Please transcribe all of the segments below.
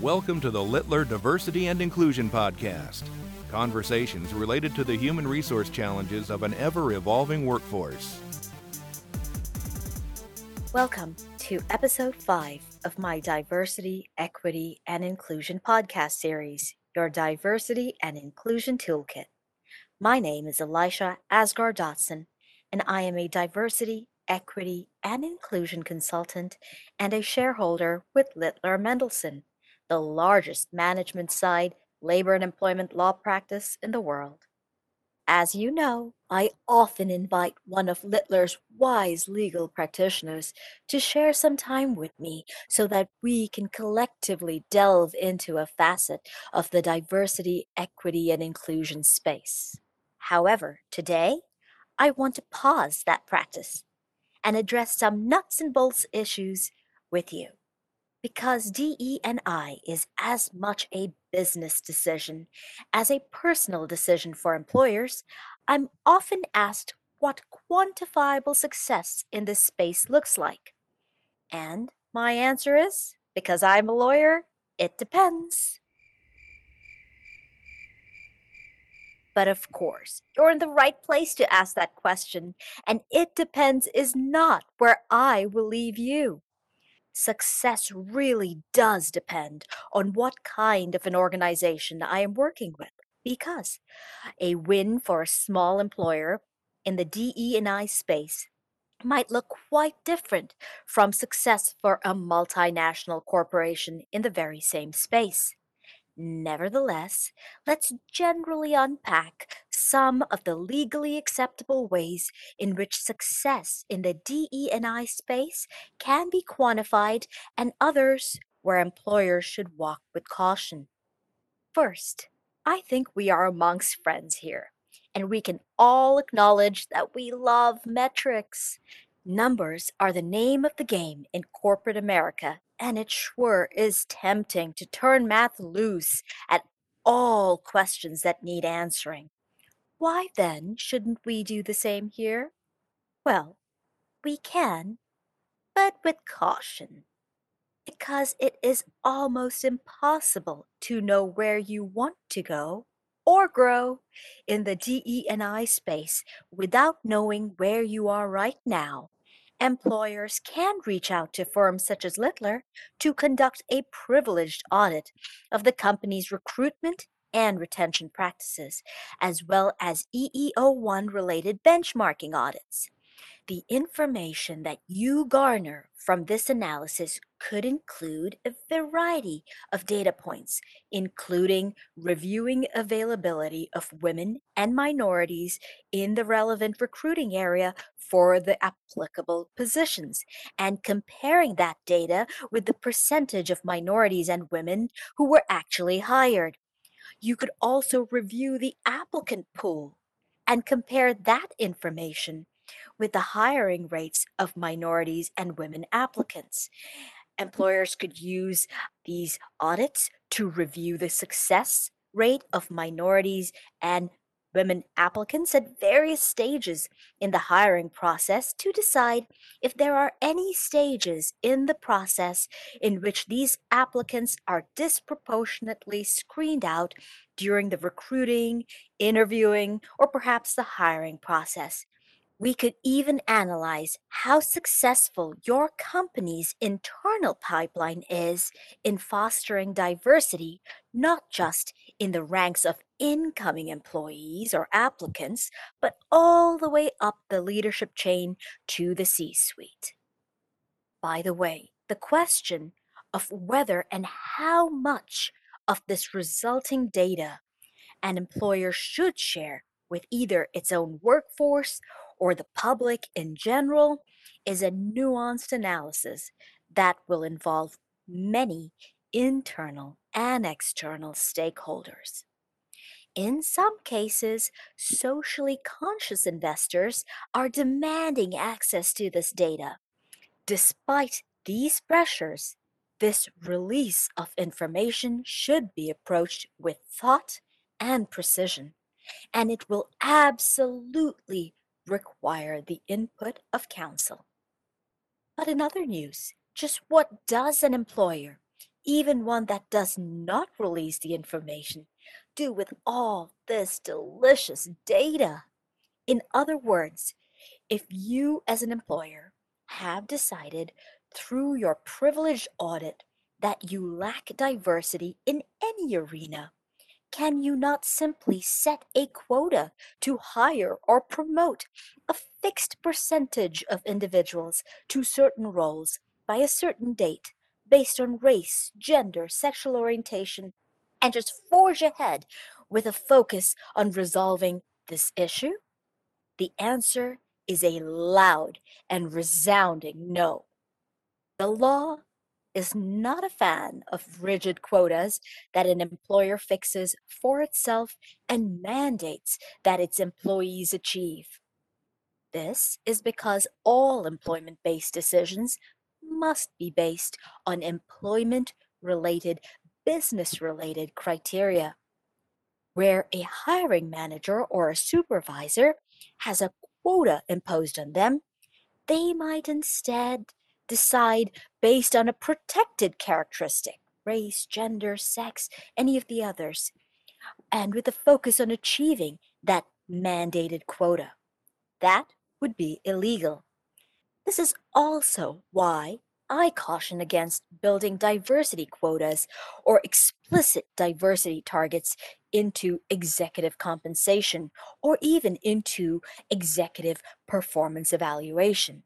Welcome to the Littler Diversity and Inclusion Podcast. Conversations related to the human resource challenges of an ever evolving workforce. Welcome to episode 5 of my Diversity, Equity, and Inclusion podcast series, your Diversity and Inclusion Toolkit. My name is Elisha Asgar Dotson, and I am a diversity, equity, and inclusion consultant and a shareholder with Littler Mendelson the largest management side labor and employment law practice in the world. As you know, I often invite one of Littler's wise legal practitioners to share some time with me so that we can collectively delve into a facet of the diversity, equity, and inclusion space. However, today, I want to pause that practice and address some nuts and bolts issues with you. Because DE&I is as much a business decision as a personal decision for employers, I'm often asked what quantifiable success in this space looks like. And my answer is because I'm a lawyer, it depends. But of course, you're in the right place to ask that question, and it depends is not where I will leave you. Success really does depend on what kind of an organization I am working with because a win for a small employer in the DE&I space might look quite different from success for a multinational corporation in the very same space. Nevertheless, let's generally unpack some of the legally acceptable ways in which success in the DE&I space can be quantified and others where employers should walk with caution. First, I think we are amongst friends here, and we can all acknowledge that we love metrics. Numbers are the name of the game in corporate America and it sure is tempting to turn math loose at all questions that need answering. Why then shouldn't we do the same here? Well, we can, but with caution. Because it is almost impossible to know where you want to go or grow in the DE&I space without knowing where you are right now employers can reach out to firms such as Littler to conduct a privileged audit of the company's recruitment and retention practices, as well as EEO1 related benchmarking audits. The information that you garner from this analysis could include a variety of data points, including reviewing availability of women and minorities in the relevant recruiting area for the applicable positions, and comparing that data with the percentage of minorities and women who were actually hired. You could also review the applicant pool and compare that information with the hiring rates of minorities and women applicants. Employers could use these audits to review the success rate of minorities and women applicants at various stages in the hiring process to decide if there are any stages in the process in which these applicants are disproportionately screened out during the recruiting, interviewing, or perhaps the hiring process. We could even analyze how successful your company's internal pipeline is in fostering diversity, not just in the ranks of incoming employees or applicants, but all the way up the leadership chain to the C suite. By the way, the question of whether and how much of this resulting data an employer should share with either its own workforce or the public in general is a nuanced analysis that will involve many internal and external stakeholders. In some cases, socially conscious investors are demanding access to this data. Despite these pressures, this release of information should be approached with thought and precision, and it will absolutely require the input of counsel. But in other news, Just what does an employer, even one that does not release the information, do with all this delicious data? In other words, if you as an employer have decided through your privileged audit that you lack diversity in any arena, can you not simply set a quota to hire or promote a fixed percentage of individuals to certain roles by a certain date based on race, gender, sexual orientation, and just forge ahead with a focus on resolving this issue? The answer is a loud and resounding no. The law is not a fan of rigid quotas that an employer fixes for itself and mandates that its employees achieve. This is because all employment based decisions must be based on employment related, business related criteria. Where a hiring manager or a supervisor has a quota imposed on them, they might instead decide based on a protected characteristic race, gender, sex, any of the others and with a focus on achieving that mandated quota. That would be illegal. This is also why I caution against building diversity quotas or explicit diversity targets into executive compensation or even into executive performance evaluation.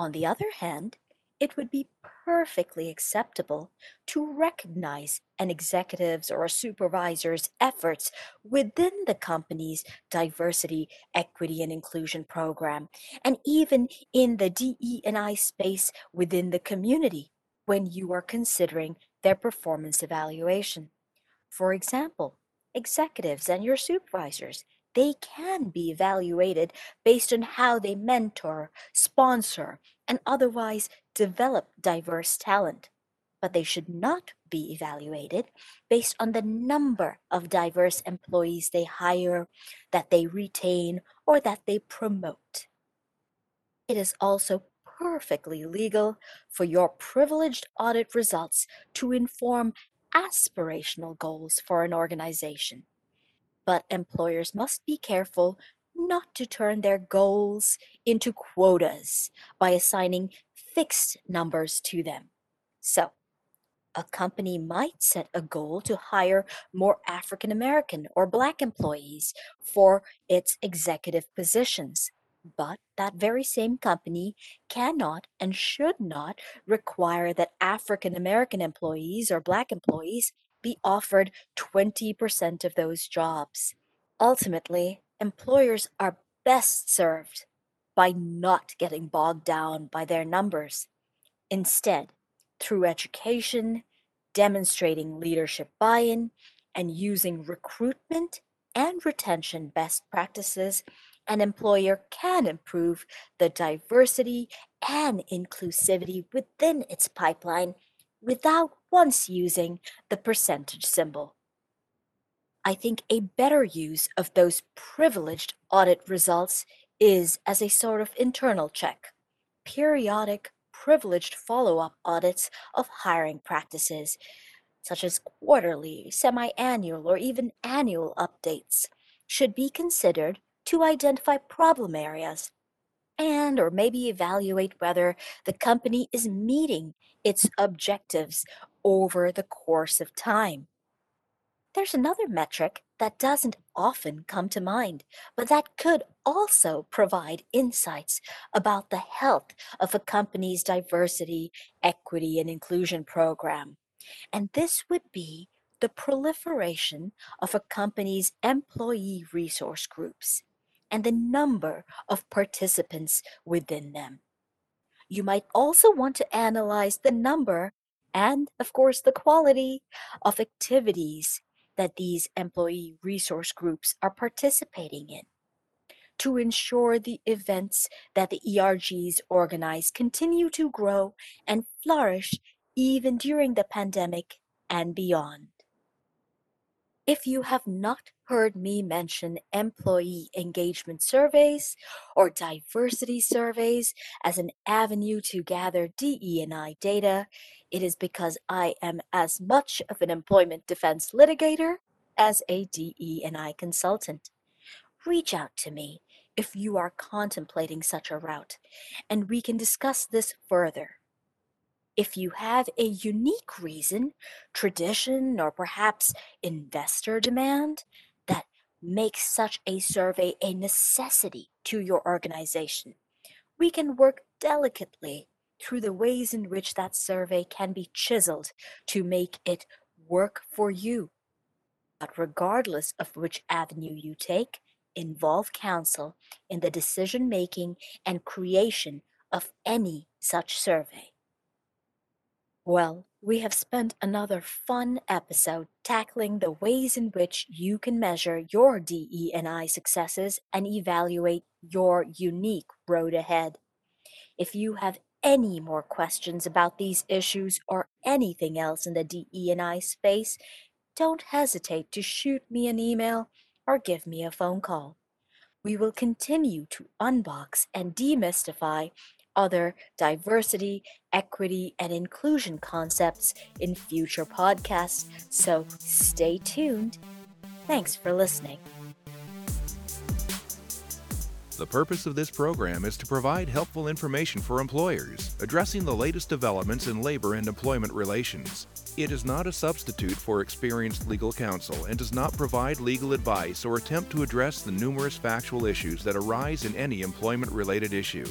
On the other hand, it would be perfectly acceptable to recognize an executive's or a supervisor's efforts within the company's diversity, equity, and inclusion program, and even in the DE&I space within the community when you are considering their performance evaluation. For example, executives and your supervisors they can be evaluated based on how they mentor, sponsor, and otherwise develop diverse talent. But they should not be evaluated based on the number of diverse employees they hire, that they retain, or that they promote. It is also perfectly legal for your privileged audit results to inform aspirational goals for an organization. But employers must be careful not to turn their goals into quotas by assigning fixed numbers to them. So, a company might set a goal to hire more African American or Black employees for its executive positions. But that very same company cannot and should not require that African American employees or Black employees be offered 20% of those jobs. Ultimately, employers are best served by not getting bogged down by their numbers. Instead, through education, demonstrating leadership buy in, and using recruitment and retention best practices, an employer can improve the diversity and inclusivity within its pipeline without once using the percentage symbol. I think a better use of those privileged audit results is as a sort of internal check, periodic privileged follow up audits of hiring practices, such as quarterly, semi annual, or even annual updates, should be considered to identify problem areas and or maybe evaluate whether the company is meeting its objectives over the course of time. There's another metric that doesn't often come to mind, but that could also provide insights about the health of a company's diversity, equity, and inclusion program. And this would be the proliferation of a company's employee resource groups and the number of participants within them. You might also want to analyze the number and, of course, the quality of activities that these employee resource groups are participating in to ensure the events that the ERGs organize continue to grow and flourish even during the pandemic and beyond. If you have not heard me mention employee engagement surveys or diversity surveys as an avenue to gather DE&I data, it is because I am as much of an employment defense litigator as a DE&I consultant. Reach out to me if you are contemplating such a route, and we can discuss this further. If you have a unique reason, tradition, or perhaps investor demand that makes such a survey a necessity to your organization, we can work delicately through the ways in which that survey can be chiseled to make it work for you. But regardless of which avenue you take, involve counsel in the decision making and creation of any such survey. Well, we have spent another fun episode tackling the ways in which you can measure your DE&I successes and evaluate your unique road ahead. If you have any more questions about these issues or anything else in the DE&I space, don't hesitate to shoot me an email or give me a phone call. We will continue to unbox and demystify other diversity, equity, and inclusion concepts in future podcasts, so stay tuned. Thanks for listening. The purpose of this program is to provide helpful information for employers, addressing the latest developments in labor and employment relations. It is not a substitute for experienced legal counsel and does not provide legal advice or attempt to address the numerous factual issues that arise in any employment related issue.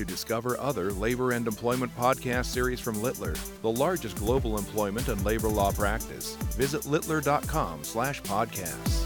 To discover other labor and employment podcast series from Littler, the largest global employment and labor law practice, visit littler.com/podcasts.